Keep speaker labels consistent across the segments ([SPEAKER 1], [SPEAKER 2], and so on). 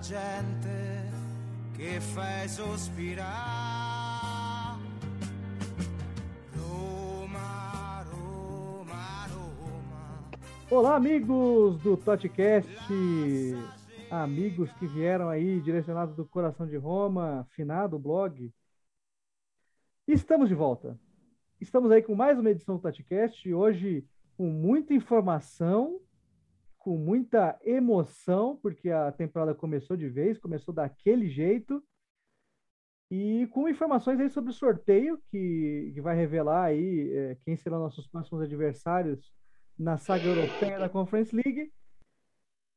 [SPEAKER 1] gente che fai sospirare. Roma, Roma, Roma.
[SPEAKER 2] Olá, amigos do Totcast, amigos que vieram aí direcionados do coração de Roma, finado blog. Estamos de volta. Estamos aí com mais uma edição do Totcast, hoje com muita informação, com muita emoção, porque a temporada começou de vez, começou daquele jeito, e com informações aí sobre o sorteio, que, que vai revelar aí é, quem serão nossos próximos adversários na saga europeia da Conference League.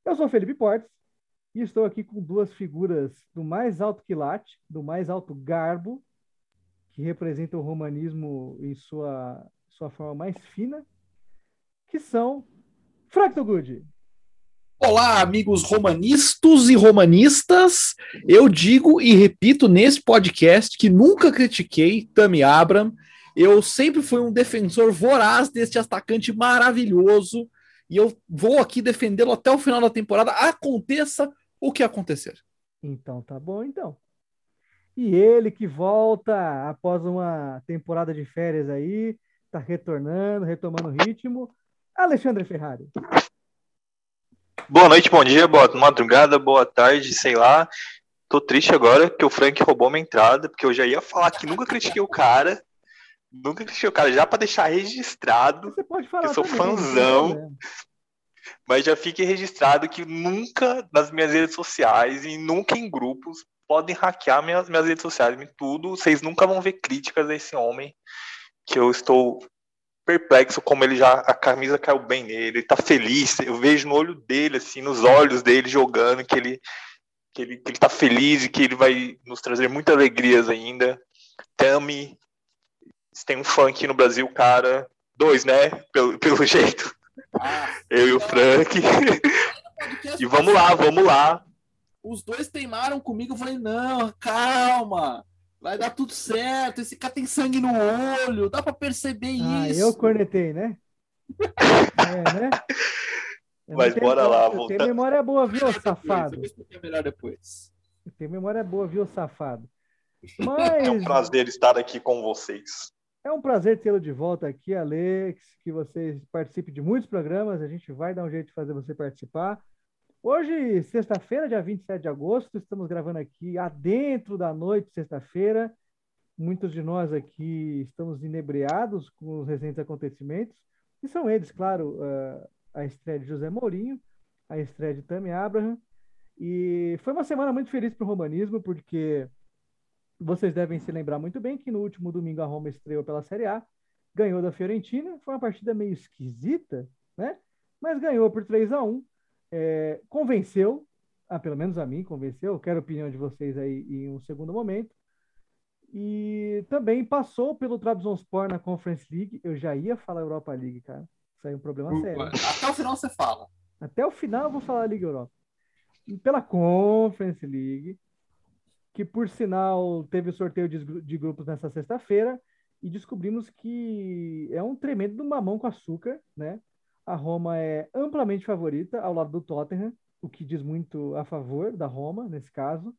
[SPEAKER 2] Eu sou Felipe Portes e estou aqui com duas figuras do mais alto quilate, do mais alto garbo, que representam o romanismo em sua, sua forma mais fina, que são Frank Good.
[SPEAKER 3] Olá, amigos romanistas e romanistas. Eu digo e repito nesse podcast que nunca critiquei Tammy Abram. Eu sempre fui um defensor voraz deste atacante maravilhoso e eu vou aqui defendê-lo até o final da temporada, aconteça o que acontecer.
[SPEAKER 2] Então tá bom, então. E ele que volta após uma temporada de férias aí, tá retornando, retomando o ritmo, Alexandre Ferrari.
[SPEAKER 4] Boa noite, bom dia, boa madrugada, boa tarde, sei lá. Tô triste agora que o Frank roubou minha entrada, porque eu já ia falar que nunca critiquei o cara. Nunca critiquei o cara, já para deixar registrado.
[SPEAKER 2] Você pode falar.
[SPEAKER 4] Eu sou
[SPEAKER 2] também,
[SPEAKER 4] fãzão.
[SPEAKER 2] problema.
[SPEAKER 4] Mas já fique registrado que nunca nas minhas redes sociais e nunca em grupos podem hackear minhas, minhas redes sociais, tudo. Vocês nunca vão ver críticas a esse homem, que eu estou perplexo como ele já a camisa caiu bem nele, ele tá feliz, eu vejo no olho dele assim, nos olhos dele jogando que ele que ele, que ele tá feliz e que ele vai nos trazer muitas alegrias ainda. Tami, tem um fã aqui no Brasil, cara, dois, né, pelo, pelo jeito. Eu e o Frank. E vamos lá, vamos lá.
[SPEAKER 3] Os dois teimaram comigo, eu falei, não, calma, vai dar tudo certo, esse cara tem sangue no olho, dá pra perceber
[SPEAKER 2] Ah,
[SPEAKER 3] isso.
[SPEAKER 2] eu cornetei, né? É, né? Eu
[SPEAKER 4] Mas
[SPEAKER 2] tenho-
[SPEAKER 4] bora lá,
[SPEAKER 2] eu
[SPEAKER 4] volta-
[SPEAKER 2] tenho memória boa, viu,
[SPEAKER 3] Depois,
[SPEAKER 2] safado?
[SPEAKER 3] eu vou melhor depois.
[SPEAKER 2] Eu tenho memória boa, viu, safado?
[SPEAKER 4] É um
[SPEAKER 2] Mas
[SPEAKER 4] prazer estar aqui com vocês.
[SPEAKER 2] é um prazer tê-lo de volta aqui, Alex, que você participe de muitos programas, a gente vai dar um jeito de fazer você participar. Hoje, sexta-feira, dia 27 de agosto, estamos gravando aqui adentro da noite, sexta-feira. Muitos de nós aqui estamos inebriados com os recentes acontecimentos, e são eles, claro, eh, a estreia de José Mourinho, a estreia de Tammy Abraham, e foi uma semana muito feliz para o romanismo, porque vocês devem se lembrar muito bem que no último domingo a Roma estreou pela Série A, ganhou da Fiorentina, foi uma partida meio esquisita, né? Mas ganhou por 3 a 1 é, convenceu, ah, pelo menos a mim convenceu, quero a opinião de vocês aí em um segundo momento. E também passou pelo Trabzonspor na Conference League. Eu já ia falar Europa League, cara. Isso aí é um problema sério.
[SPEAKER 3] Até o final você fala.
[SPEAKER 2] Até o final eu vou falar Liga Europa. E pela Conference League, que por sinal teve o sorteio de, de grupos nessa sexta-feira, e descobrimos que é um tremendo mamão com açúcar, né? A Roma é amplamente favorita ao lado do Tottenham, o que diz muito a favor da Roma, nesse caso.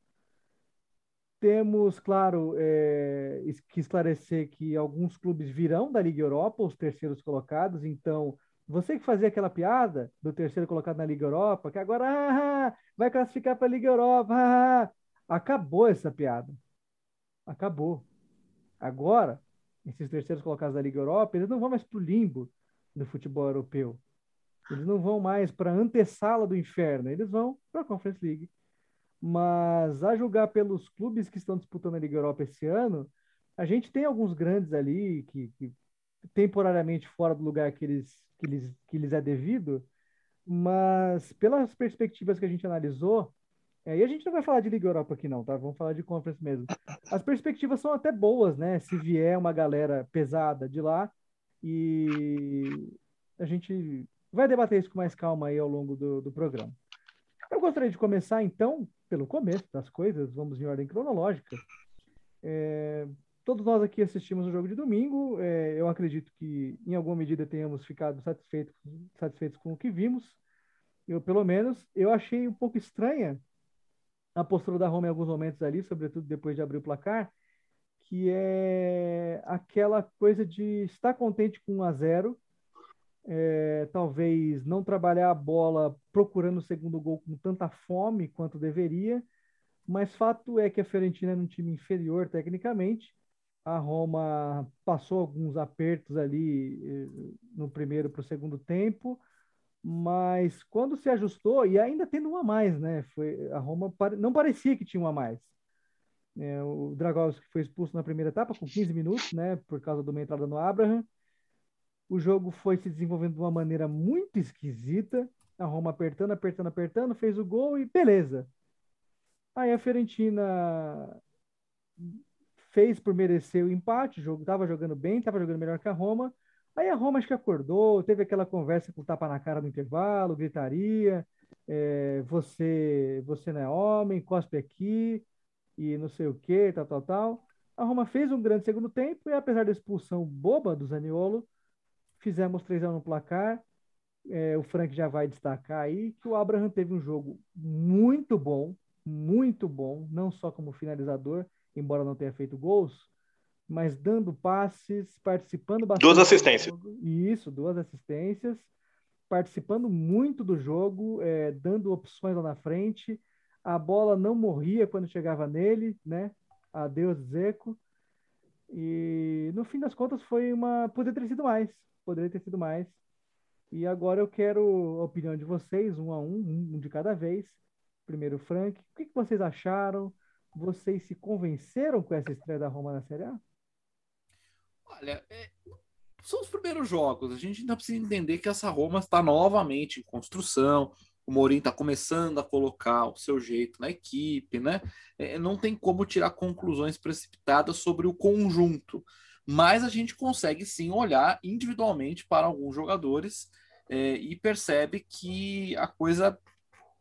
[SPEAKER 2] Temos, claro, é, que esclarecer que alguns clubes virão da Liga Europa, os terceiros colocados, então você que fazia aquela piada do terceiro colocado na Liga Europa, que agora ah, ah, vai classificar para a Liga Europa, ah, ah, acabou essa piada. Acabou. Agora, esses terceiros colocados da Liga Europa, eles não vão mais para o limbo do futebol europeu. Eles não vão mais para a antessala do inferno, eles vão para a Conference League. Mas a julgar pelos clubes que estão disputando a Liga Europa esse ano, a gente tem alguns grandes ali que, que temporariamente fora do lugar que eles, que lhes, que lhes é devido, mas pelas perspectivas que a gente analisou, é, e a gente não vai falar de Liga Europa aqui não, tá? Vamos falar de Conference mesmo. As perspectivas são até boas, né? Se vier uma galera pesada de lá e a gente vai debater isso com mais calma aí ao longo do, do programa. Eu gostaria de começar, então, pelo começo das coisas, vamos em ordem cronológica. É, todos nós aqui assistimos o jogo de domingo. é, eu acredito que, em alguma medida, tenhamos ficado satisfeitos, satisfeitos com o que vimos. Eu, pelo menos, eu achei um pouco estranha a postura da Roma em alguns momentos ali, sobretudo depois de abrir o placar, que é aquela coisa de estar contente com 1 a 0 é, talvez não trabalhar a bola procurando o segundo gol com tanta fome quanto deveria, mas fato é que a Fiorentina é um time inferior tecnicamente. A Roma passou alguns apertos ali eh, no primeiro para o segundo tempo, mas quando se ajustou, e ainda tendo um a mais, né? Foi, a Roma não parecia que tinha um a mais. É, o Dragovski foi expulso na primeira etapa com 15 minutos, né? Por causa de uma entrada no Abraham. O jogo foi se desenvolvendo de uma maneira muito esquisita. A Roma apertando, apertando, apertando, fez o gol e beleza. Aí a Fiorentina fez por merecer o empate, o jogo estava jogando bem, estava jogando melhor que a Roma. Aí a Roma acho que acordou, teve aquela conversa com o tapa na cara no intervalo, gritaria, é, você, você não é homem, cospe aqui, e não sei o que, tal, tal, tal. A Roma fez um grande segundo tempo e apesar da expulsão boba do Zaniolo, fizemos 3 x no placar. É, o Frank já vai destacar aí que o Abraham teve um jogo muito bom, muito bom, não só como finalizador, embora não tenha feito gols, mas dando passes, participando bastante.
[SPEAKER 4] Duas assistências.
[SPEAKER 2] Isso, duas assistências, participando muito do jogo, é, dando opções lá na frente. A bola não morria quando chegava nele, né? Adeus, Zeco. E no fim das contas foi uma. Poderia ter sido mais. Poderia ter sido mais. E agora eu quero a opinião de vocês, um a um, um de cada vez. Primeiro, Frank, o que, vocês acharam? Vocês se convenceram com essa estreia da Roma na Série A?
[SPEAKER 3] Olha, é, são os primeiros jogos. A gente ainda precisa entender que essa Roma está novamente em construção. O Mourinho está começando a colocar o seu jeito na equipe, né? É, não tem como tirar conclusões precipitadas sobre o conjunto, mas a gente consegue sim olhar individualmente para alguns jogadores é, e percebe que a coisa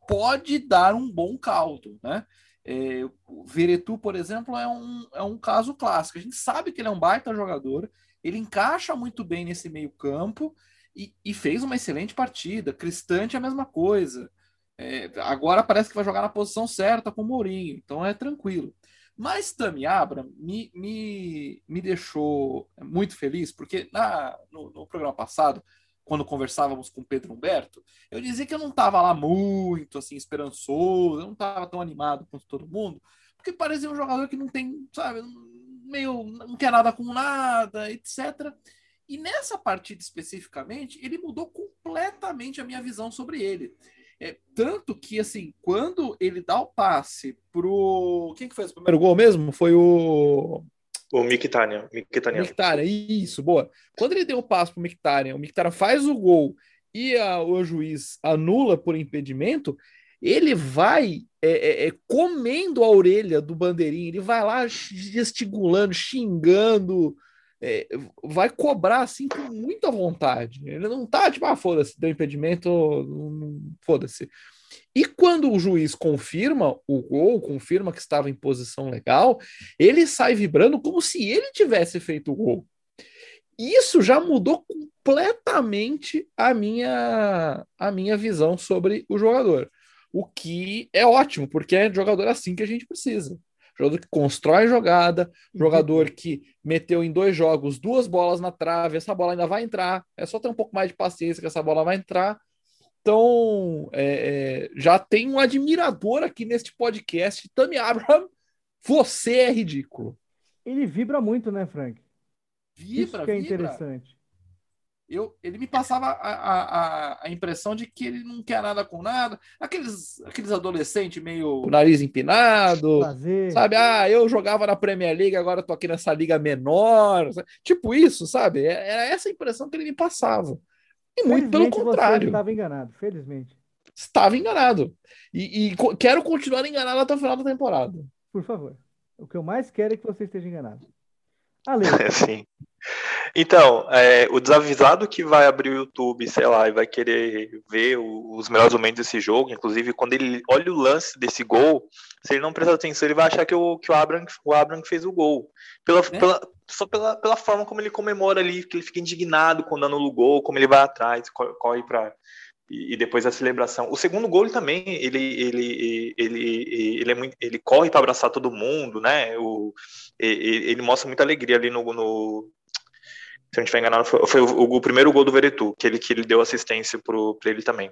[SPEAKER 3] pode dar um bom caldo, né? É, o Veretu, por exemplo, é um, é um caso clássico. A gente sabe que ele é um baita jogador, ele encaixa muito bem nesse meio campo e, e fez uma excelente partida. Cristante é a mesma coisa. É, agora parece que vai jogar na posição certa com o Mourinho, então é tranquilo. Mas Tami Abra me, me, me deixou muito feliz, porque na, no, no programa passado quando conversávamos com Pedro Humberto, eu dizia que eu não estava lá muito assim esperançoso, eu não estava tão animado quanto todo mundo, porque parecia um jogador que não tem, sabe, meio não quer nada com nada, etc. E nessa partida especificamente, ele mudou completamente a minha visão sobre ele. É, tanto que, assim, quando ele dá o passe pro. Quem que fez o primeiro gol mesmo? Foi o.
[SPEAKER 4] O Mkhitaryan.
[SPEAKER 3] Mkhitaryan. Mkhitaryan, isso, boa. Quando ele deu o passo pro Mkhitaryan, o Mkhitaryan faz o gol e a, o juiz anula por impedimento, ele vai é, é, é, comendo a orelha do bandeirinho, ele vai lá gesticulando, xingando, é, vai cobrar assim com muita vontade. Ele não tá tipo, ah, foda-se, deu impedimento, foda-se. E quando o juiz confirma o gol, confirma que estava em posição legal, ele sai vibrando como se ele tivesse feito o gol. Isso já mudou completamente a minha, a minha visão sobre o jogador. O que é ótimo, porque é jogador assim que a gente precisa. Jogador que constrói jogada, jogador que meteu em dois jogos duas bolas na trave, essa bola ainda vai entrar. É só ter um pouco mais de paciência que essa bola vai entrar. Então, é, é, já tem um admirador aqui neste podcast. Tami Abraham, você é ridículo.
[SPEAKER 2] Ele vibra muito, né, Frank?
[SPEAKER 3] Vibra,
[SPEAKER 2] Isso que é
[SPEAKER 3] vibra.
[SPEAKER 2] interessante.
[SPEAKER 3] Eu, ele me passava a, a, a, impressão de que ele não quer nada com nada. Aqueles, aqueles adolescentes meio nariz empinado,
[SPEAKER 2] Prazer.
[SPEAKER 3] sabe? Ah, eu jogava na Premier League, agora tô aqui nessa liga menor. Tipo isso, sabe? É, era essa impressão que ele me passava. E muito pelo contrário.
[SPEAKER 2] estava enganado, felizmente.
[SPEAKER 3] Estava enganado. E, e, quero continuar enganado até o final da temporada.
[SPEAKER 2] Por favor. O que eu mais quero é que você esteja enganado. Ale.
[SPEAKER 4] Sim. Então, é, o desavisado que vai abrir o YouTube, sei lá, e vai querer ver os melhores momentos desse jogo, inclusive quando ele olha o lance desse gol, se ele não prestar atenção, ele vai achar que o, que o, Abraham, o Abraham fez o gol. Pela, é. pela, só pela, pela forma como ele comemora ali, que ele fica indignado quando anula o gol, como ele vai atrás, corre para e, depois a celebração. O segundo gol também, ele, ele, ele, ele, é muito, ele corre para abraçar todo mundo, né? O, ele, ele mostra muita alegria ali no, no se não estiver enganado, foi, foi o, o, primeiro gol do Veretu, que ele, que ele deu assistência para ele também.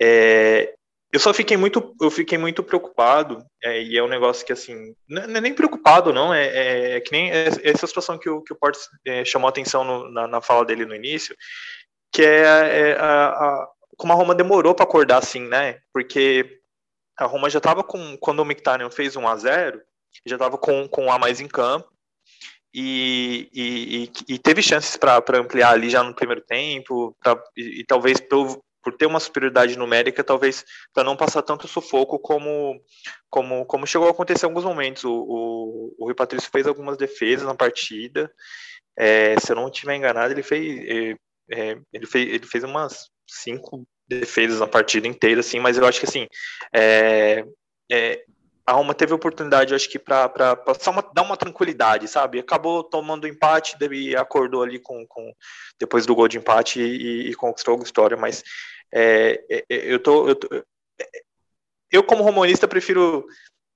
[SPEAKER 4] É, eu só fiquei muito, eu fiquei muito preocupado, é, e é um negócio que, assim, não é nem preocupado, não, é, é, é que nem essa situação que o, que o Portes é, chamou a atenção no, na, na, fala dele no início, que é, é a, a, como a Roma demorou para acordar, assim, né, porque a Roma já estava com, quando o Mkhitaryan fez 1 a 0 já estava com, com um a mais em campo, e, e, e, teve chances para ampliar ali já no primeiro tempo, pra, e, e, talvez por, por ter uma superioridade numérica, talvez para não passar tanto sufoco como, como, como chegou a acontecer em alguns momentos. O, o, o Rui Patrício fez algumas defesas na partida, é, se eu não estiver enganado, ele fez, é, é, ele fez, ele fez umas cinco defesas na partida inteira, assim, mas eu acho que assim, é, é, a Roma teve oportunidade, acho que, para dar uma tranquilidade, sabe? Acabou tomando empate, e acordou ali com, com depois do gol de empate e, e conquistou a vitória, mas é, é, é, eu tô. Eu, tô, eu, como romanista, prefiro.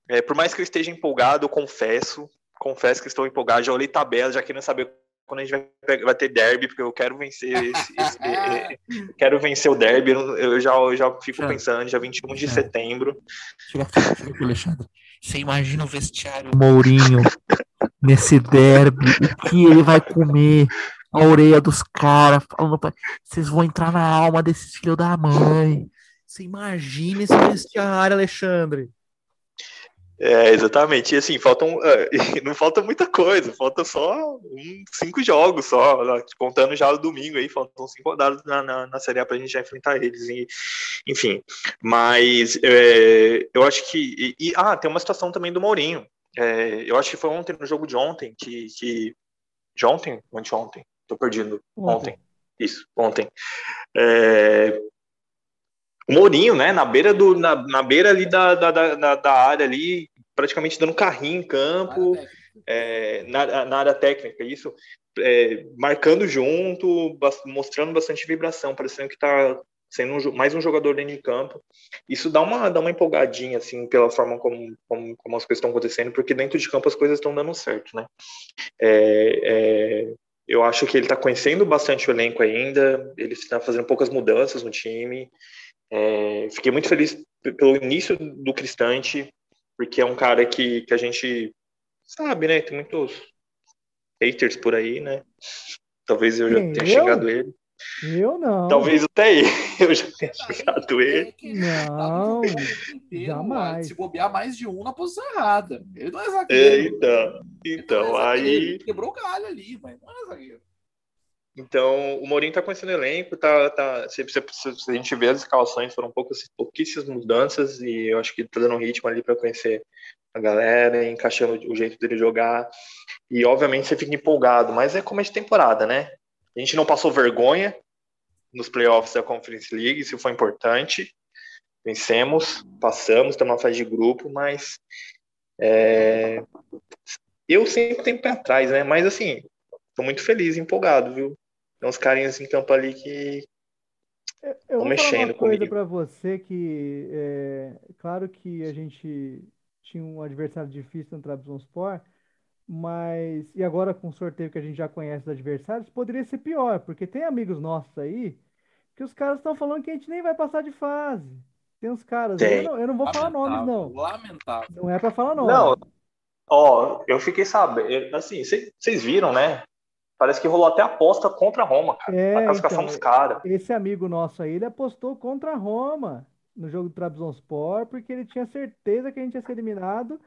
[SPEAKER 4] É, por mais que eu esteja empolgado, eu confesso, confesso que estou empolgado, já olhei tabela, já querendo saber quando a gente vai, vai ter derby, porque eu quero vencer esse, esse, é, quero vencer o derby, eu já, eu já fico pensando, já 21 de setembro.
[SPEAKER 5] Chega aqui, Alexandre. Você imagina o vestiário Mourinho nesse derby, o que ele vai comer, a orelha dos caras, falando pra... vocês vão entrar na alma desses filhos da mãe. Você imagina esse vestiário, Alexandre.
[SPEAKER 4] É, exatamente. E assim, faltam. não falta muita coisa, falta só um, cinco jogos só, contando já o domingo aí, faltam cinco rodadas na, na, na Série A pra gente já enfrentar eles. E, enfim, mas é, eu acho que. E, ah, tem uma situação também do Mourinho. É, eu acho que foi ontem, no jogo de ontem, que. que de ontem? Anteontem? Tô perdido. Ontem. ontem. Isso, ontem. É, o Mourinho, né, na beira do, na, na beira ali da, da, da, da área ali, praticamente dando carrinho em campo, é, na, na, área técnica, isso, é, marcando junto, mostrando bastante vibração, parecendo que está sendo um, mais um jogador dentro de campo. Isso dá uma, dá uma empolgadinha, assim, pela forma como, como, como as coisas estão acontecendo, porque dentro de campo as coisas estão dando certo, né? É, é eu acho que ele está conhecendo bastante o elenco ainda, ele está fazendo poucas mudanças no time, é, fiquei muito feliz pelo início do Cristante, porque é um cara que, que a gente sabe, né? Tem muitos haters por aí, né? Talvez eu já tenha eu? chegado ele.
[SPEAKER 2] Eu não.
[SPEAKER 4] Talvez até eu já tenha chegado ele.
[SPEAKER 2] Não, jamais.
[SPEAKER 5] Se bobear mais de um na posição errada. Ele não é zagueiro.
[SPEAKER 4] É, então, então é aí... Ele
[SPEAKER 5] quebrou o galho ali, mas não é zagueiro.
[SPEAKER 4] Então, o Mourinho está conhecendo o elenco, tá, tá, se, se, se, a gente vê as escalações, foram poucas, pouquíssimas mudanças, e eu acho que está dando um ritmo ali para conhecer a galera, encaixando o jeito dele jogar, e obviamente você fica empolgado, mas é como é de temporada, né? A gente não passou vergonha nos playoffs da Conference League, isso foi importante, vencemos, passamos, estamos na fase de grupo, mas é, eu sempre tenho pé atrás, né? Mas assim, estou muito feliz, empolgado, viu? Tem uns carinhos em campo ali que
[SPEAKER 2] eu vou mexendo falar uma coisa para você que é claro que a gente tinha um adversário difícil no Trabzonspor, mas e agora com o sorteio que a gente já conhece dos adversários, poderia ser pior, porque tem amigos nossos aí que os caras estão falando que a gente nem vai passar de fase. Tem uns caras, eu não, eu não, vou lamentável, falar nomes não.
[SPEAKER 5] Lamentável.
[SPEAKER 2] Não é para falar nomes.
[SPEAKER 4] Não. Ó, eu fiquei sabendo, assim, vocês viram, né? Parece que rolou até aposta contra a Roma, cara. É, a classificação então, dos caras.
[SPEAKER 2] Esse amigo nosso aí, ele apostou contra a Roma no jogo do Trabzonspor, porque ele tinha certeza que a gente ia ser eliminado.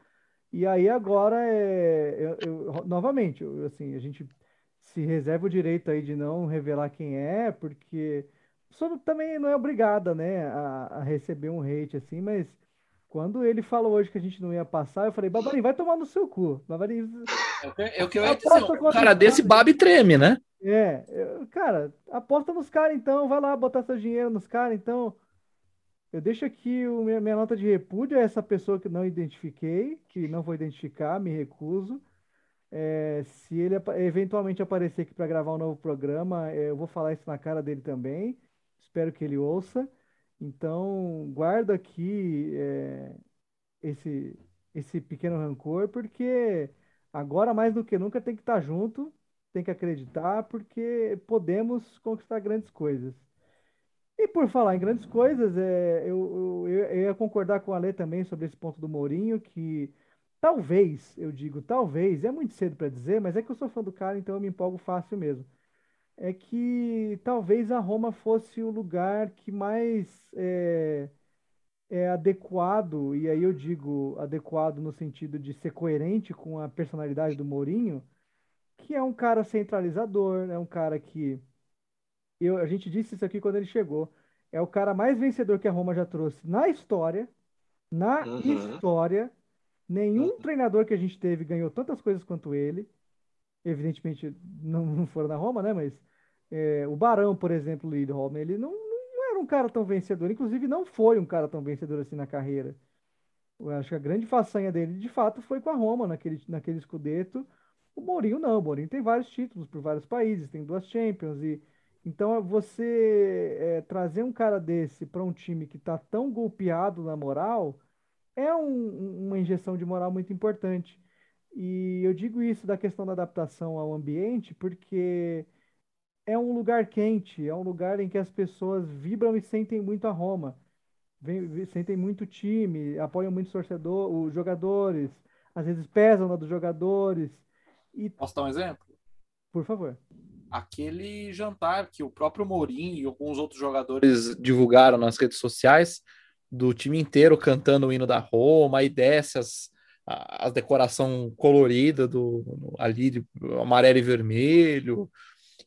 [SPEAKER 2] E aí agora é. Eu, eu, novamente, eu, assim, a gente se reserva o direito aí de não revelar quem é, porque a pessoa também não é obrigada, né, a, a receber um hate assim, mas quando ele falou hoje que a gente não ia passar, eu falei, Babarim, vai tomar no seu cu. Babarim.
[SPEAKER 5] É o que eu ia dizer. Um cara desse babe treme, né?
[SPEAKER 2] É, eu, cara, aposta nos caras então, vai lá botar seu dinheiro nos caras então. Eu deixo aqui o, minha, minha nota de repúdio a essa pessoa que não identifiquei, que não vou identificar, me recuso. É, se ele eventualmente aparecer aqui para gravar um novo programa, é, eu vou falar isso na cara dele também. espero que ele ouça. Então, guardo aqui é, esse, esse pequeno rancor, porque agora mais do que nunca tem que estar junto, tem que acreditar, porque podemos conquistar grandes coisas. E por falar em grandes coisas, é, eu, eu, eu ia concordar com a Lê também sobre esse ponto do Mourinho, que talvez, eu digo talvez, é muito cedo para dizer, mas é que eu sou fã do cara, então eu me empolgo fácil mesmo. É que talvez a Roma fosse o lugar que mais é, é adequado, e aí eu digo adequado no sentido de ser coerente com a personalidade do Mourinho, que é um cara centralizador, é um cara que. Eu, a gente disse isso aqui quando ele chegou. É o cara mais vencedor que a Roma já trouxe na história. Na
[SPEAKER 4] Uhum.
[SPEAKER 2] história. Nenhum
[SPEAKER 4] Uhum.
[SPEAKER 2] treinador que a gente teve ganhou tantas coisas quanto ele. Evidentemente, não, não foram na Roma, né? Mas é, o Barão, por exemplo, o Lidholm, ele não, um cara tão vencedor. Inclusive, não foi um cara tão vencedor assim na carreira. Eu acho que a grande façanha dele, de fato, foi com a Roma, naquele, naquele Scudetto. O Mourinho não, o Mourinho tem vários títulos por vários países, tem duas Champions e então você é, trazer um cara desse para um time que está tão golpeado na moral é um- uma injeção de moral muito importante. E eu digo isso da questão da adaptação ao ambiente porque é um lugar quente, é um lugar em que as pessoas vibram e sentem muito a Roma. Vem- sentem muito time, apoiam muito torcedor, os jogadores, às vezes pesam na dos jogadores. E,
[SPEAKER 3] Posso dar um exemplo?
[SPEAKER 2] por favor.
[SPEAKER 3] Aquele jantar que o próprio Mourinho e alguns outros jogadores divulgaram nas redes sociais, do time inteiro cantando o hino da Roma, aí desce as, a, a decoração colorida do ali de amarelo e vermelho.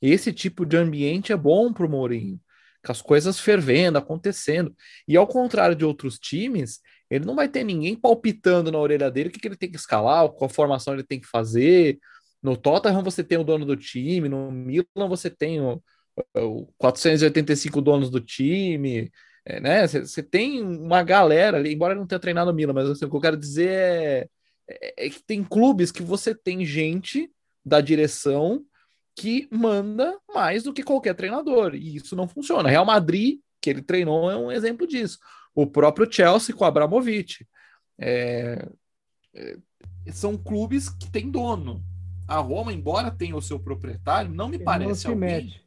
[SPEAKER 3] Esse tipo de ambiente é bom para o Mourinho, com as coisas fervendo, acontecendo. E ao contrário de outros times, ele não vai ter ninguém palpitando na orelha dele o que, que ele tem que escalar, qual formação ele tem que fazer. No Tottenham você tem o dono do time, no Milan você tem o, o 485 donos do time, é, né? Você tem uma galera ali, embora não tenha treinado no Milan, mas assim, o que eu quero dizer é, é- é que tem clubes que você tem gente da direção que manda mais do que qualquer treinador, e isso não funciona. Real Madrid, que ele treinou, é um exemplo disso. O próprio Chelsea com o Abramovich. É, é, são clubes que têm dono. A Roma, embora tenha o seu proprietário, não me
[SPEAKER 2] Ele não
[SPEAKER 3] parece
[SPEAKER 2] se
[SPEAKER 3] alguém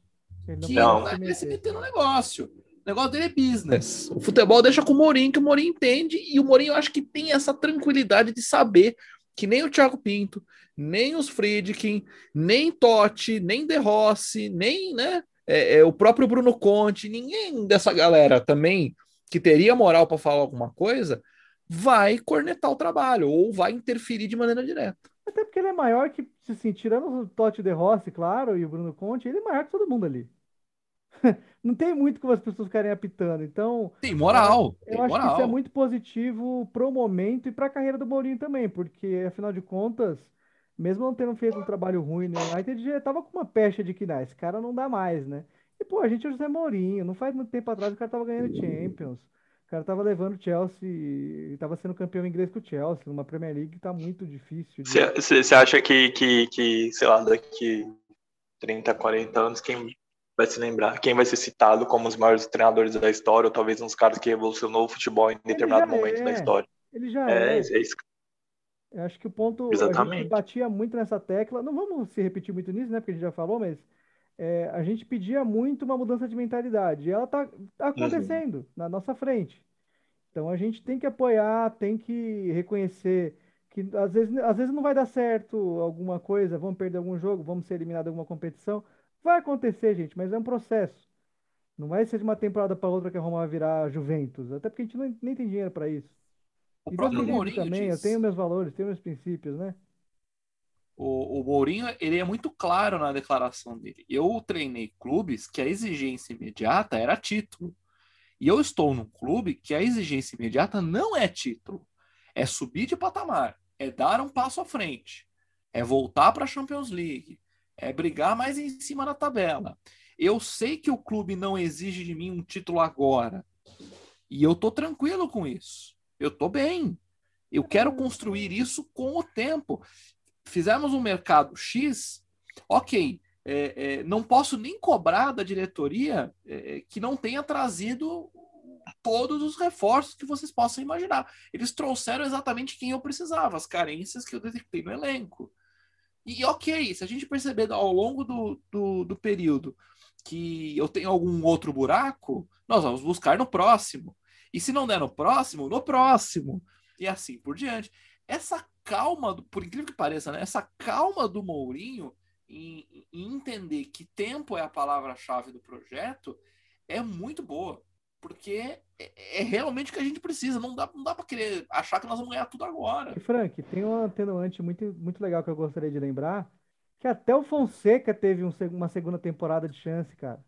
[SPEAKER 3] que
[SPEAKER 4] Não.
[SPEAKER 3] vai
[SPEAKER 2] se
[SPEAKER 3] se
[SPEAKER 2] meter
[SPEAKER 3] no negócio. O negócio dele é business. O futebol deixa com o Mourinho, que o Mourinho entende, e o Mourinho eu acho que tem essa tranquilidade de saber que nem o Thiago Pinto, nem os Friedkin, nem Totti, nem De Rossi, nem né, é, é, o próprio Bruno Conte, ninguém dessa galera também que teria moral para falar alguma coisa, vai cornetar o trabalho ou vai interferir de maneira direta.
[SPEAKER 2] Até porque ele é maior que, assim, tirando o Totti De Rossi, claro, e o Bruno Conte, ele é maior que todo mundo ali. Não tem muito como as pessoas ficarem apitando. Então,
[SPEAKER 3] Tem moral,
[SPEAKER 2] eu
[SPEAKER 3] tem
[SPEAKER 2] acho que isso é
[SPEAKER 3] moral.
[SPEAKER 2] muito positivo pro momento e pra carreira do Mourinho também, porque, afinal de contas, mesmo não tendo feito um trabalho ruim no United, já tava com uma pecha de que, não, esse cara não dá mais, né? E, pô, a gente é o José Mourinho, não faz muito tempo atrás o cara tava ganhando Champions. O cara tava levando o Chelsea, tava sendo campeão inglês com o Chelsea, numa Premier League que tá muito difícil de...
[SPEAKER 4] Você acha que, que, que, sei lá, daqui 30, 40 anos, quem vai se lembrar? Quem vai ser citado como os maiores treinadores da história, ou talvez uns caras que revolucionou o futebol em determinado momento da
[SPEAKER 2] é.
[SPEAKER 4] história?
[SPEAKER 2] Ele já
[SPEAKER 4] É,
[SPEAKER 2] é.
[SPEAKER 4] é isso.
[SPEAKER 2] Eu acho que o ponto. A gente
[SPEAKER 4] Exatamente.
[SPEAKER 2] batia muito nessa tecla. Não vamos se repetir muito nisso, né? Porque a gente já falou, mas é, a gente pedia muito uma mudança de mentalidade. E ela tá, tá acontecendo na nossa frente. Então a gente tem que apoiar, tem que reconhecer que às vezes, às vezes não vai dar certo alguma coisa, vamos perder algum jogo, vamos ser eliminados de alguma competição. Vai acontecer, gente, mas é um processo. Não vai ser de uma temporada para outra que a Roma vai virar Juventus. Até porque a gente não- nem tem dinheiro para isso.
[SPEAKER 3] O
[SPEAKER 2] E
[SPEAKER 3] próprio Mourinho
[SPEAKER 2] também, eu
[SPEAKER 3] diz.
[SPEAKER 2] tenho meus valores, tenho meus princípios, né?
[SPEAKER 3] O, o Mourinho, ele é muito claro na declaração dele. Eu treinei clubes que a exigência imediata era título. E eu estou num clube que a exigência imediata não é título. É subir de patamar, é dar um passo à frente, é voltar para a Champions League, é brigar mais em cima da tabela. Eu sei que o clube não exige de mim um título agora. E eu tô tranquilo com isso. Eu tô bem. Eu quero construir isso com o tempo fizemos um mercado X, ok, é, é, não posso nem cobrar da diretoria é, que não tenha trazido todos os reforços que vocês possam imaginar. Eles trouxeram exatamente quem eu precisava, as carências que eu detectei no elenco. E ok, se a gente perceber ao longo do, do, do período que eu tenho algum outro buraco, nós vamos buscar no próximo. E se não der no próximo, no próximo. E assim por diante. Essa calma, por incrível que pareça, né? essa calma do Mourinho em, em entender que tempo é a palavra-chave do projeto é muito boa. Porque é, é, realmente o que a gente precisa. Não dá, não dá para querer achar que nós vamos ganhar tudo agora.
[SPEAKER 2] E Frank, tem um atenuante muito, muito legal que eu gostaria de lembrar. Que até o Fonseca teve um, uma segunda temporada de chance, cara.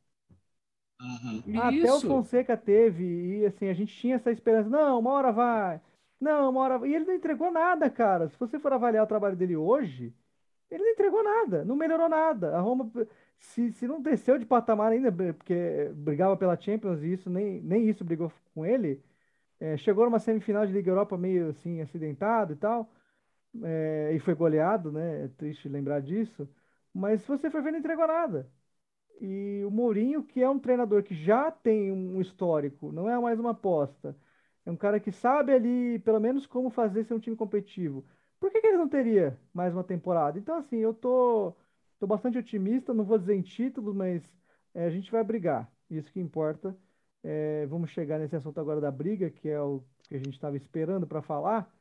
[SPEAKER 4] Uhum.
[SPEAKER 2] Até o
[SPEAKER 3] Isso.
[SPEAKER 2] Fonseca teve, e assim, a gente tinha essa esperança, não, uma hora vai, não, uma hora vai. E ele não entregou nada, cara. Se você for avaliar o trabalho dele hoje, ele não entregou nada, não melhorou nada. A Roma, se, se não desceu de patamar ainda, porque brigava pela Champions e isso, nem, nem isso brigou com ele, é, chegou numa semifinal de Liga Europa meio assim, acidentado e tal, é, e foi goleado, né? É triste lembrar disso. Mas se você for ver, não entregou nada. E o Mourinho, que é um treinador que já tem um histórico, não é mais uma aposta. É um cara que sabe ali, pelo menos, como fazer ser um time competitivo. Por que, que ele não teria mais uma temporada? Então, assim, eu tô, tô bastante otimista, não vou dizer em títulos, mas é, a gente vai brigar. Isso que importa. É, vamos chegar nesse assunto agora da briga, que é o que a gente estava esperando para falar.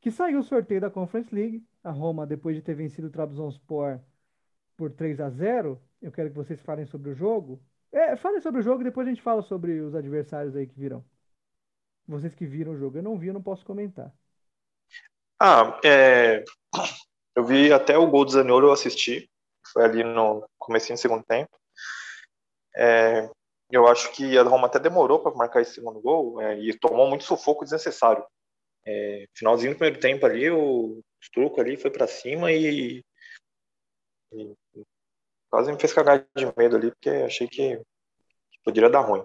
[SPEAKER 2] Que saiu o sorteio da Conference League. A Roma, depois de ter vencido o Trabzonspor por 3 a 0 eu quero que vocês falem sobre o jogo. É, falem sobre o jogo e depois a gente fala sobre os adversários aí que virão. Vocês que viram o jogo. Eu não vi, eu não posso comentar.
[SPEAKER 4] Ah, é, eu vi até o gol do Zaniolo, eu assisti. Foi ali no começo do segundo tempo. É, eu acho que a Roma até demorou para marcar esse segundo gol é, e tomou muito sufoco desnecessário. É, finalzinho do primeiro tempo ali, o Struco ali foi para cima e, e quase me fez cagar de medo ali, porque achei que, que poderia dar ruim.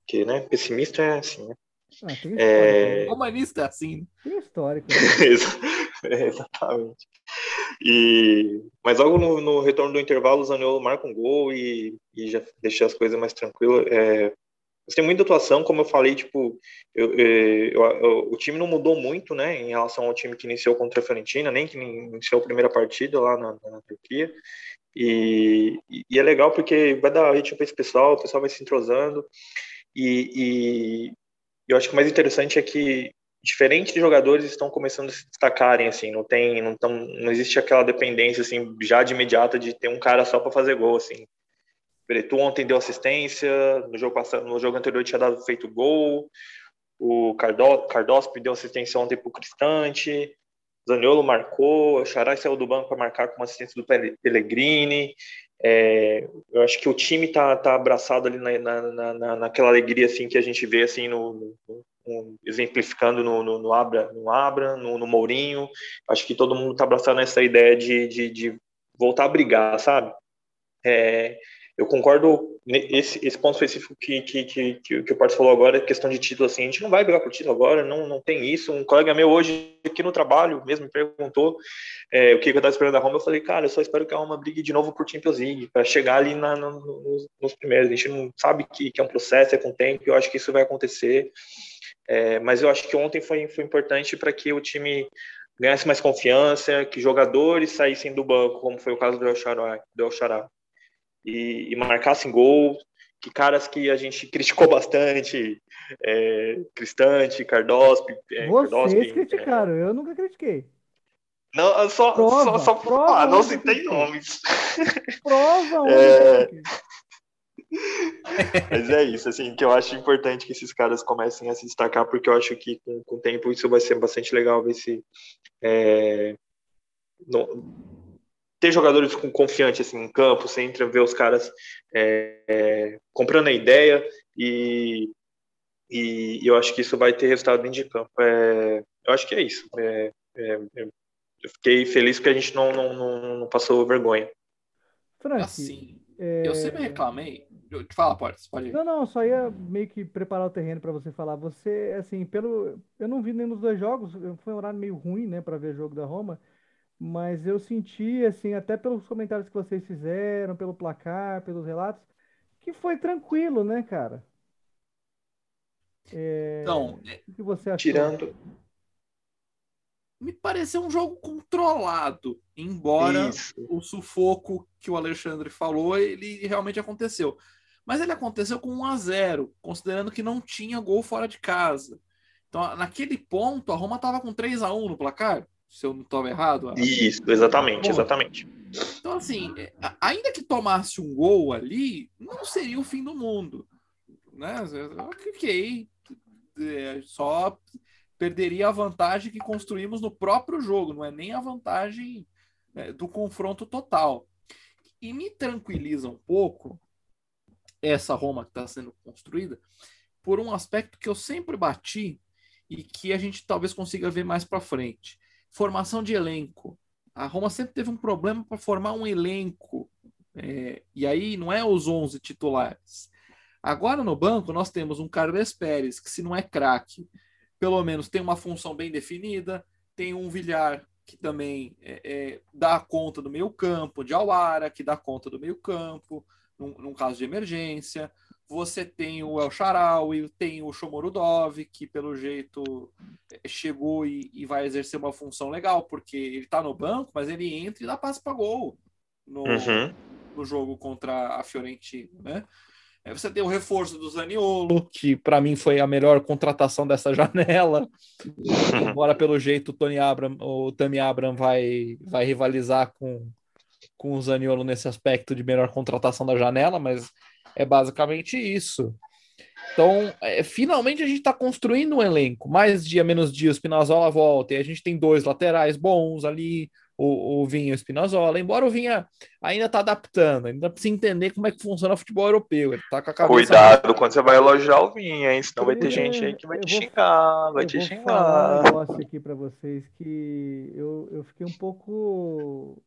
[SPEAKER 4] Porque, né, pessimista é assim, né?
[SPEAKER 2] Ah, tem histórico.
[SPEAKER 4] É...
[SPEAKER 2] né?
[SPEAKER 3] Humanista é assim.
[SPEAKER 2] Tem histórico. né?
[SPEAKER 4] É, Exatamente. E, mas logo no, no retorno do intervalo, o Zaniolo marca um gol e, e já deixa as coisas mais tranquilas. É, tem muita atuação, como eu falei, tipo, eu- eu- eu- o time não mudou muito, né, em relação ao time que iniciou contra a Fiorentina, nem que iniciou a primeira partida lá na, na Turquia. E, e é legal porque vai dar ritmo para esse pessoal, o pessoal vai se entrosando. E, e eu acho que o mais interessante é que diferentes jogadores estão começando a se destacarem assim, não tem, não tão, não existe aquela dependência assim já de imediata de ter um cara só para fazer gol assim. Beretu ontem deu assistência, no jogo passado, no jogo anterior tinha dado feito gol. O Cardo, Cardospi deu assistência ontem para o Cristante. Zaniolo marcou, o Xarai saiu do banco para marcar com assistência do Pellegrini. É, eu acho que o time tá, tá abraçado ali na, na, na, naquela alegria assim que a gente vê assim no- no- exemplificando no, no, no Abra, no Abra, no, no Mourinho. Acho que todo mundo tá abraçado nessa ideia de, de, de voltar a brigar, sabe? É, eu concordo nesse esse ponto específico que, que, que, que, o Porto falou agora, questão de título, assim, a gente não vai brigar por título agora, não, não tem isso. Um colega meu hoje aqui no trabalho mesmo me perguntou é, o que eu estava esperando da Roma, eu falei, cara, eu só espero que a Roma brigue de novo por Champions League, para chegar ali na, no- nos, nos primeiros. A gente não sabe que, que é um processo, é com tempo, eu acho que isso vai acontecer. É, mas eu acho que ontem foi, foi importante para que o time ganhasse mais confiança, que jogadores saíssem do banco, como foi o caso do El Xará, do El Xará e, e marcassem gol, que caras que a gente criticou bastante, é, Cristante, Cardospi, é,
[SPEAKER 2] Vocês
[SPEAKER 4] Cardospi, é,
[SPEAKER 2] criticaram, eu nunca critiquei.
[SPEAKER 4] não, só,
[SPEAKER 2] Prova,
[SPEAKER 4] só, só
[SPEAKER 2] prova
[SPEAKER 4] ah, não citei nomes.
[SPEAKER 2] Prova
[SPEAKER 4] É. Mas é isso, assim, que eu acho importante que esses caras comecem a se destacar, porque eu acho que com, com o tempo isso vai ser bastante legal ver se é, no- ter jogadores com confiantes assim, em campo, você entra ver os caras é, é, comprando a ideia e, e eu acho que isso vai ter resultado dentro de campo. É, eu acho que é isso. É, é, eu fiquei feliz porque a gente não, não, não, não passou vergonha.
[SPEAKER 2] Frank,
[SPEAKER 3] Assim,
[SPEAKER 2] é,
[SPEAKER 3] eu sempre reclamei. Eu te fala, Portas, pode ir.
[SPEAKER 2] Não, não, só ia meio que preparar o terreno para você falar. Você, assim, pelo. Eu não vi nenhum dos dois jogos, foi um horário meio ruim, né, para ver jogo da Roma. Mas eu senti, assim, até pelos comentários que vocês fizeram, pelo placar, pelos relatos, que foi tranquilo, né, cara? É,
[SPEAKER 3] Então,
[SPEAKER 2] O que você achou?
[SPEAKER 4] Tirando.
[SPEAKER 3] me pareceu um jogo controlado, embora
[SPEAKER 4] Isso.
[SPEAKER 3] o sufoco que o Alexandre falou, ele realmente aconteceu. Mas ele aconteceu com 1 a 0, considerando que não tinha gol fora de casa. Então, naquele ponto, a Roma estava com 3 a 1 no placar, se eu não estava errado.
[SPEAKER 4] Isso, exatamente,
[SPEAKER 3] Bom.
[SPEAKER 4] exatamente.
[SPEAKER 3] Então, assim, é, ainda que tomasse um gol ali, não seria o fim do mundo. Né? Ok. É, só perderia a vantagem que construímos no próprio jogo, não é nem a vantagem é, do confronto total. E me tranquiliza um pouco essa Roma que está sendo construída por um aspecto que eu sempre bati e que a gente talvez consiga ver mais para frente. Formação de elenco. A Roma sempre teve um problema para formar um elenco. É, e aí não é os 11 titulares. Agora no banco nós temos um Carles Pérez, que se não é craque, pelo menos tem uma função bem definida, tem um Villar que também é, é, dá conta do meio campo, de Awara, que dá conta do meio campo, num, num caso de emergência. Você tem o El Sharawi, tem o Shomorudov, que pelo jeito é, chegou e, e vai exercer uma função legal, porque ele tá no banco, mas ele entra e dá passe para gol no,
[SPEAKER 4] Uhum.
[SPEAKER 3] no jogo contra a Fiorentina, né? Aí você tem o reforço do Zaniolo, que para mim foi a melhor contratação dessa janela. Embora pelo jeito o Tony Abram, o Tami Abram vai vai rivalizar com com o Zaniolo nesse aspecto de melhor contratação da janela, mas é basicamente isso. Então, é, finalmente a gente está construindo um elenco. Mais dia, menos dia, o Spinazzola volta. E a gente tem dois laterais bons ali, o, o Vinha e o Spinazzola. Embora o Vinha ainda está adaptando, ainda precisa entender como é que funciona o futebol europeu. Ele tá com a cabeça.
[SPEAKER 4] Cuidado quando você vai elogiar o Vinha, hein? Senão vai ter
[SPEAKER 2] É,
[SPEAKER 4] gente aí que vai
[SPEAKER 2] eu
[SPEAKER 4] te
[SPEAKER 2] vou-
[SPEAKER 4] xingar, vai
[SPEAKER 2] eu
[SPEAKER 4] te
[SPEAKER 2] vou falar um
[SPEAKER 4] xingar.
[SPEAKER 2] negócio aqui para vocês que eu, eu fiquei um pouco.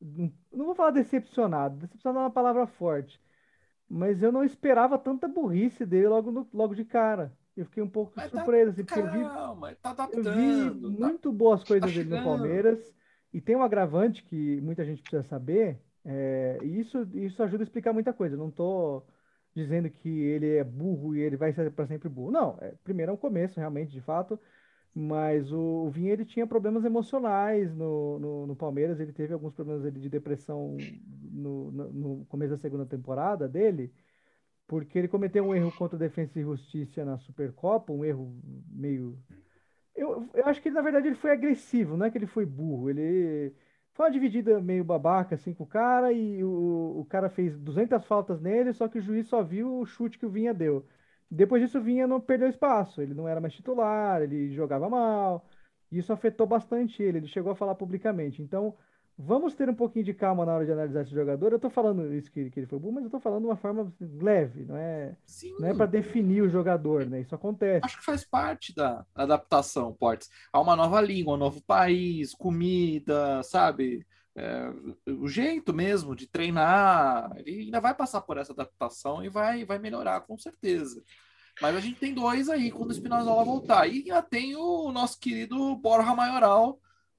[SPEAKER 2] Não vou falar decepcionado, decepcionado é uma palavra forte, mas eu não esperava tanta burrice dele logo, no- logo de cara. Eu fiquei um pouco
[SPEAKER 3] Mas tá-
[SPEAKER 2] surpreso, assim, porque eu vi,
[SPEAKER 3] Calma, tá
[SPEAKER 2] eu vi
[SPEAKER 3] adaptando. tá-
[SPEAKER 2] muito boas coisas
[SPEAKER 3] tá
[SPEAKER 2] dele no. Palmeiras, e tem um agravante que muita gente precisa saber, é, e isso, isso ajuda a explicar muita coisa. Eu não tô dizendo que ele é burro e ele vai ser para sempre burro. Não, é, primeiro é um começo, realmente, de fato. Mas o, o Vinha ele tinha problemas emocionais no, no, no Palmeiras, ele teve alguns problemas ali de depressão no, no, no começo da segunda temporada dele, porque ele cometeu um erro contra a Defensa e Justiça na Supercopa, um erro meio. Eu, eu acho que na verdade ele foi agressivo, não é que ele foi burro, ele foi uma dividida meio babaca assim com o cara e o, o cara fez 200 faltas nele, só que o juiz só viu o chute que o Vinha deu. Depois disso, o Vinha não perdeu espaço. Ele não era mais titular, ele jogava mal. E isso afetou bastante ele. Ele chegou a falar publicamente. Então, vamos ter um pouquinho de calma na hora de analisar esse jogador. Eu tô falando isso que, que ele foi bom, mas eu tô falando de uma forma leve, não é,
[SPEAKER 3] Sim,
[SPEAKER 2] não é para definir o jogador, né? Isso acontece.
[SPEAKER 3] acho que faz parte da adaptação, Portes. Há uma nova língua, um novo país, comida, sabe? É, o jeito mesmo de treinar. Ele ainda vai passar por essa adaptação e vai, vai melhorar, com certeza. Mas a gente tem dois aí quando o Spinazzola voltar. E ainda tem o nosso querido Borja Maioral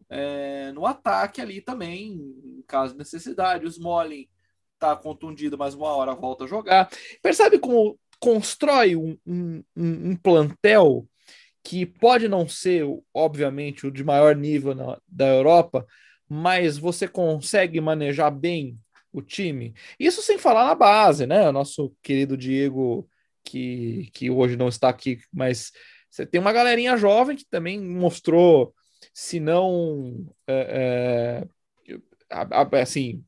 [SPEAKER 3] é, no ataque ali também, em caso de necessidade. O Smalling tá contundido, mas uma hora volta a jogar. Percebe como constrói um, um, um, plantel que pode não ser, obviamente, o de maior nível na, da Europa, mas você consegue manejar bem o time. Isso sem falar na base, né? O nosso querido Diego, que, que hoje não está aqui, mas você tem uma galerinha jovem que também mostrou, se não é, é, assim,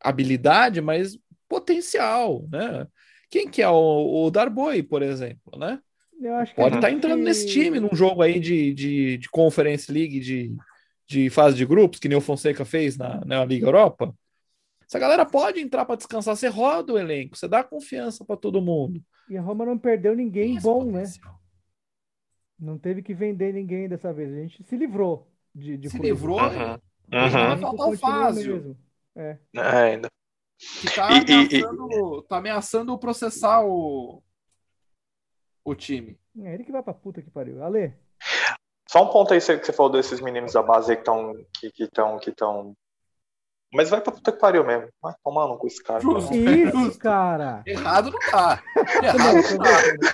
[SPEAKER 3] habilidade, mas potencial, né? Quem que é o, o Darboy, por exemplo, né?
[SPEAKER 2] Eu acho que
[SPEAKER 3] Pode estar
[SPEAKER 2] gente-
[SPEAKER 3] entrando nesse time num jogo aí de, de, de Conference League, de, de fase de grupos, que nem o Fonseca fez na, na Liga Europa. Essa galera pode entrar para descansar, você roda o elenco, você dá confiança para todo mundo.
[SPEAKER 2] E a Roma não perdeu ninguém
[SPEAKER 3] esse
[SPEAKER 2] bom, né?
[SPEAKER 3] potencial.
[SPEAKER 2] Não teve que vender ninguém dessa vez. A gente se livrou de, de
[SPEAKER 3] Se
[SPEAKER 2] coisa.
[SPEAKER 3] livrou,
[SPEAKER 4] Uhum.
[SPEAKER 2] O
[SPEAKER 4] Uhum.
[SPEAKER 3] Faltar o Fázio.
[SPEAKER 2] É.
[SPEAKER 4] Ainda.
[SPEAKER 3] que tá
[SPEAKER 4] E- e- e-
[SPEAKER 3] ameaçando, tá ameaçando processar o, o time.
[SPEAKER 2] É ele que vai pra puta que pariu. Ale,
[SPEAKER 4] Só um ponto aí que você falou desses meninos da base aí que estão. Que, que tão, que tão... Mas vai pra puta que pariu mesmo. Vai tomar no com esse cara.
[SPEAKER 3] Justo.
[SPEAKER 2] Isso, cara.
[SPEAKER 3] Errado não tá. Errado
[SPEAKER 2] eu
[SPEAKER 3] não tá.
[SPEAKER 2] concordo.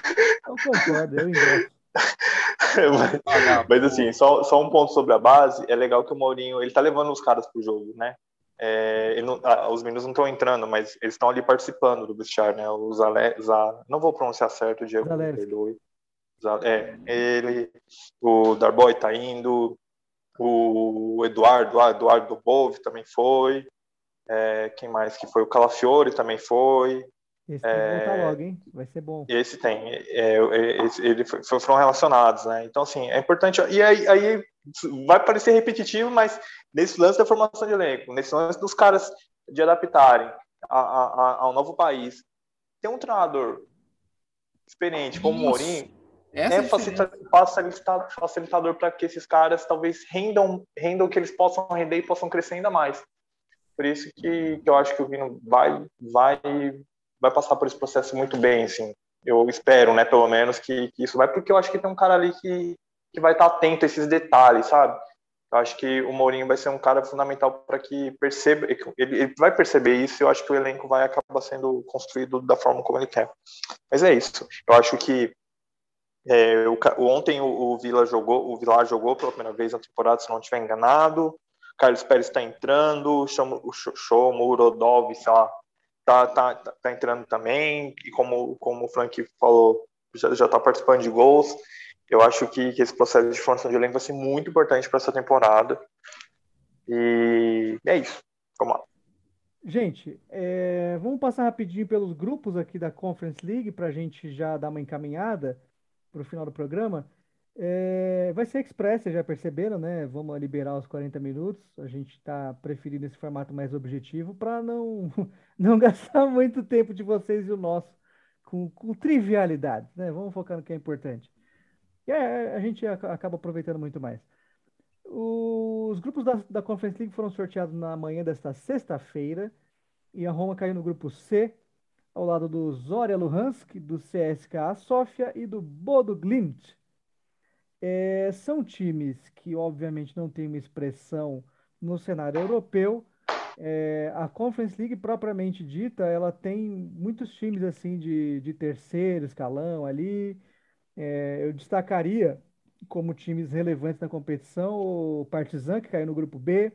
[SPEAKER 2] Eu concordo, eu investo.
[SPEAKER 4] mas,
[SPEAKER 3] Ah,
[SPEAKER 4] mas assim, só, só um ponto sobre a base. É legal que o Mourinho, ele tá levando os caras pro jogo, né? É, ele não- ah, os meninos não estão entrando, mas eles estão ali participando do vestiário, né? O Zale, Za- não vou pronunciar certo, Diego, perdoe. É, ele, o Darboy tá indo, o Eduardo, ah, Eduardo Bove também foi. É, quem mais que foi? O Calafiore também foi.
[SPEAKER 2] Esse tem que
[SPEAKER 4] É.
[SPEAKER 2] voltar logo, hein? Vai ser bom.
[SPEAKER 4] Esse tem, é, é, esse- ele foi- foram relacionados, né? Então, assim, é importante. E aí, aí vai parecer repetitivo, mas nesse lance da formação de elenco, nesse lance dos caras de adaptarem a, a, a- ao novo país, ter um treinador experiente como o. Mourinho
[SPEAKER 3] Essa
[SPEAKER 4] é
[SPEAKER 3] diferença.
[SPEAKER 4] facilita- facilitador, facilitador para que esses caras talvez rendam, rendam o que eles possam render e possam crescer ainda mais. Por isso que, que eu acho que o Vino vai, vai, vai passar por esse processo muito bem, assim. Eu espero, né, pelo menos, que, que isso vai, porque eu acho que tem um cara ali que, que vai estar atento a esses detalhes, sabe? Eu acho que o Mourinho vai ser um cara fundamental para que perceba, ele, ele vai perceber isso e eu acho que o elenco vai acabar sendo construído da forma como ele quer. Mas é isso. Eu acho que é, o, ontem o, o Vila jogou, o Vilar jogou pela primeira vez na temporada, se não estiver enganado. Carlos Pérez está entrando, o Show, o Rodolfo, sei lá, tá, tá, tá, tá entrando também. E como, como o Frank falou, já, já tá participando de gols. Eu acho que, que esse processo de formação de elenco vai ser muito importante para essa temporada. E é isso. Vamos lá.
[SPEAKER 2] Gente, é, vamos passar rapidinho pelos grupos aqui da Conference League para a gente já dar uma encaminhada para o final do programa. É, vai ser express, vocês já perceberam, né? Vamos liberar os 40 minutos. A gente está preferindo esse formato mais objetivo para não, não gastar muito tempo de vocês e o nosso com, com trivialidades, né? Vamos focar no que é importante. E é, a gente aca- acaba aproveitando muito mais. Os grupos da, da Conference League foram sorteados na manhã desta sexta-feira e a Roma caiu no grupo C, ao lado do Zorya Luhansk, do CSKA Sofia e do Bodo Glimt. É, são times que, obviamente, não têm uma expressão no cenário europeu. É, a Conference League, propriamente dita, ela tem muitos times assim de, de terceiro escalão ali. É, eu destacaria como times relevantes na competição o Partizan, que caiu no grupo B,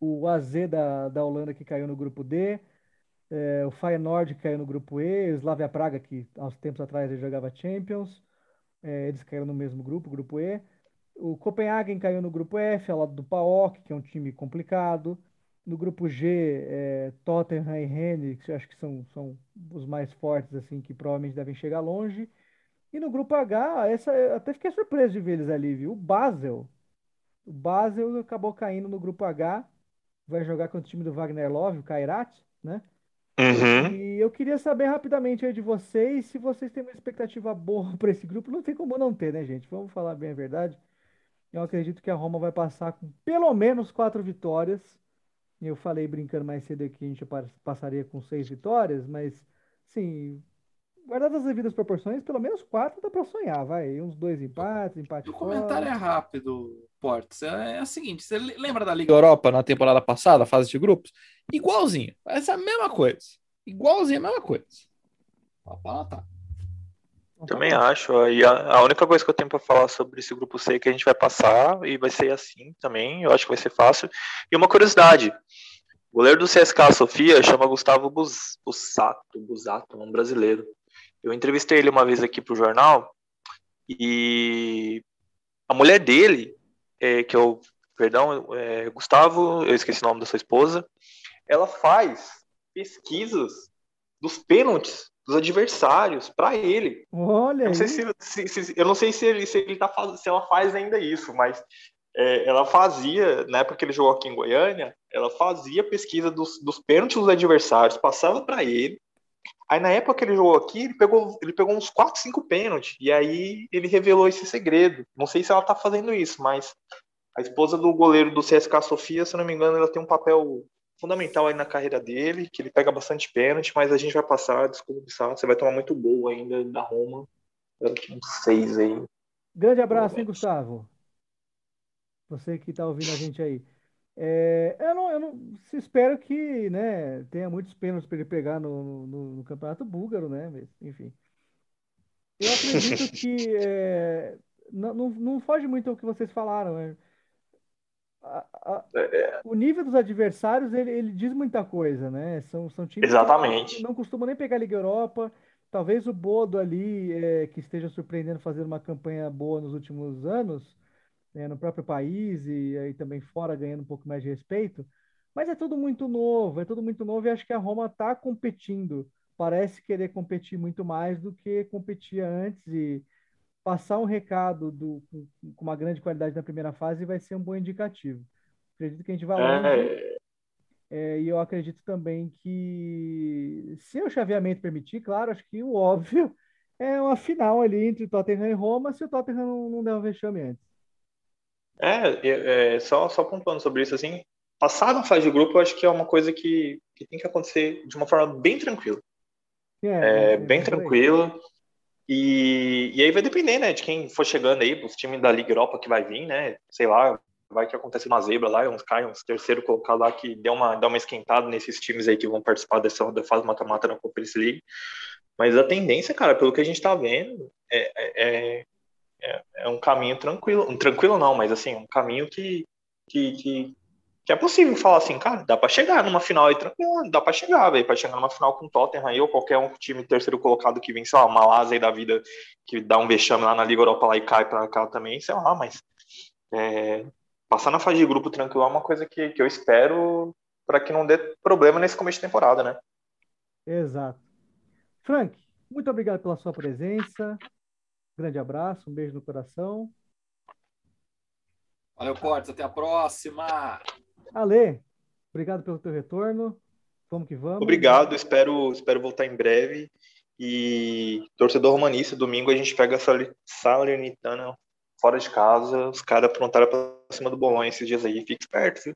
[SPEAKER 2] o AZ da, da Holanda, que caiu no grupo D, é, o Feyenoord, caiu no grupo E, o Slavia Praga, que há uns tempos atrás ele jogava Champions, é, eles caíram no mesmo grupo, grupo E. O Copenhagen caiu no grupo F, ao lado do PAOK, que é um time complicado. No grupo G, é, Tottenham e Rennes, que acho que são, são os mais fortes, assim, que provavelmente devem chegar longe. E no grupo H, essa até fiquei surpreso de ver eles ali, viu? O Basel. O Basel acabou caindo no grupo H. Vai jogar contra o time do Wagner Love, o Kairat, né?
[SPEAKER 4] Uhum.
[SPEAKER 2] E eu queria saber rapidamente aí de vocês se vocês têm uma expectativa boa para esse grupo. Não tem como não ter, né, gente? Vamos falar bem a verdade. Eu acredito que a Roma vai passar com pelo menos quatro vitórias. Eu falei brincando mais cedo que a gente pa- passaria com seis vitórias, mas, sim, guardadas as devidas proporções, pelo menos quatro dá para sonhar, vai. Uns dois empates, empate
[SPEAKER 3] O comentário é rápido, Portes. É, é o seguinte: você lembra da Liga Europa na temporada passada, fase de grupos? Igualzinho. Essa é a mesma coisa. Igualzinho a mesma coisa.
[SPEAKER 2] Então, tá
[SPEAKER 4] Também acho. E a, a única coisa que eu tenho para falar sobre esse grupo C é que a gente vai passar e vai ser assim também. Eu acho que vai ser fácil. E uma curiosidade: o goleiro do CSKA Sofia chama Gustavo Bus, Busato, Busato, um brasileiro. Eu entrevistei ele uma vez aqui pro jornal e a mulher dele, é, que eu, perdão, é, Gustavo, eu esqueci o nome da sua esposa, ela faz pesquisas dos pênaltis dos adversários para ele.
[SPEAKER 2] Olha
[SPEAKER 4] Eu não sei se, se- se- eu não sei se ele, se ele tá faz- se ela faz ainda isso, mas é, ela fazia, na época que ele jogou aqui em Goiânia, ela fazia pesquisa dos, dos pênaltis dos adversários, passava para ele. Aí na época que ele jogou aqui, ele pegou, ele pegou uns 4, 5 pênaltis. E aí ele revelou esse segredo. Não sei se ela tá fazendo isso, mas a esposa do goleiro do CSK Sofia, se não me engano, ela tem um papel fundamental aí na carreira dele, que ele pega bastante pênalti, mas a gente vai passar, desculpa, Bissau, você vai tomar muito gol ainda da Roma. Uns seis aí.
[SPEAKER 2] Grande abraço, hein, Gustavo? Você que está ouvindo a gente aí. É, eu não, eu não se espero que, né, tenha muitos pênaltis para ele pegar no, no, no campeonato búlgaro, né? Enfim. Eu acredito que é, não, não, não foge muito ao que vocês falaram. né? A- a-
[SPEAKER 4] É,
[SPEAKER 2] o nível dos adversários ele, ele diz muita coisa, né? São, são times que
[SPEAKER 4] Exatamente.
[SPEAKER 2] não costumam nem pegar a Liga Europa. Talvez o Bodo ali, é, que esteja surpreendendo fazendo uma campanha boa nos últimos anos, né, no próprio país e aí também fora ganhando um pouco mais de respeito. Mas é tudo muito novo, é tudo muito novo e acho que a Roma está competindo. Parece querer competir muito mais do que competia antes e passar um recado do, com com uma grande qualidade na primeira fase vai ser um bom indicativo. Acredito que a gente vai longe.
[SPEAKER 4] É,
[SPEAKER 2] É, e eu acredito também que, se o chaveamento permitir, claro, acho que o óbvio é uma final ali entre Tottenham e Roma, se o Tottenham não, não der o vexame antes.
[SPEAKER 4] é, é, é, só, só pontuando sobre isso, assim, passar na fase de grupo, eu acho que é uma coisa que, que tem que acontecer de uma forma bem tranquila. É, bem
[SPEAKER 2] por aí.
[SPEAKER 4] tranquila. E, e aí vai depender, né, de quem for chegando aí, os times da Liga Europa que vai vir, né? Sei lá, vai que acontece uma zebra lá, uns caem, uns terceiro colocado lá que deu uma, dá uma esquentada nesses times aí que vão participar dessa da fase mata-mata na Conference League. Mas a tendência, cara, pelo que a gente tá vendo, é, é, é, é um caminho tranquilo. Um tranquilo não, mas assim, um caminho que, que, que, que é possível falar assim, cara, dá pra chegar numa final aí tranquilo, dá pra chegar, velho, pra chegar numa final com o Tottenham aí, ou qualquer um time terceiro colocado que vem, sei lá, uma aí da vida, que dá um vexame lá na Liga Europa lá e cai pra cá também, sei lá, mas é, passar na fase de grupo tranquilo é uma coisa que, que eu espero para que não dê problema nesse começo de temporada, né?
[SPEAKER 2] Exato. Frank, muito obrigado pela sua presença. Grande abraço, um beijo no coração.
[SPEAKER 3] Valeu, Cortes. Até a próxima.
[SPEAKER 2] Ale, obrigado pelo teu retorno. Vamos que vamos.
[SPEAKER 4] Obrigado, espero, espero voltar em breve. E torcedor romanista, domingo a gente pega a Sal- Salernitana fora de casa. Os caras aprontaram pra cima do Bolonha esses dias aí. Fique esperto, viu?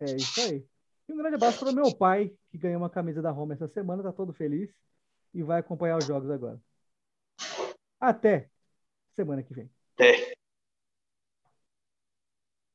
[SPEAKER 2] É isso aí. E um grande abraço para o meu pai, que ganhou uma camisa da Roma essa semana, tá todo feliz e vai acompanhar os jogos agora. Até semana que vem.
[SPEAKER 4] É.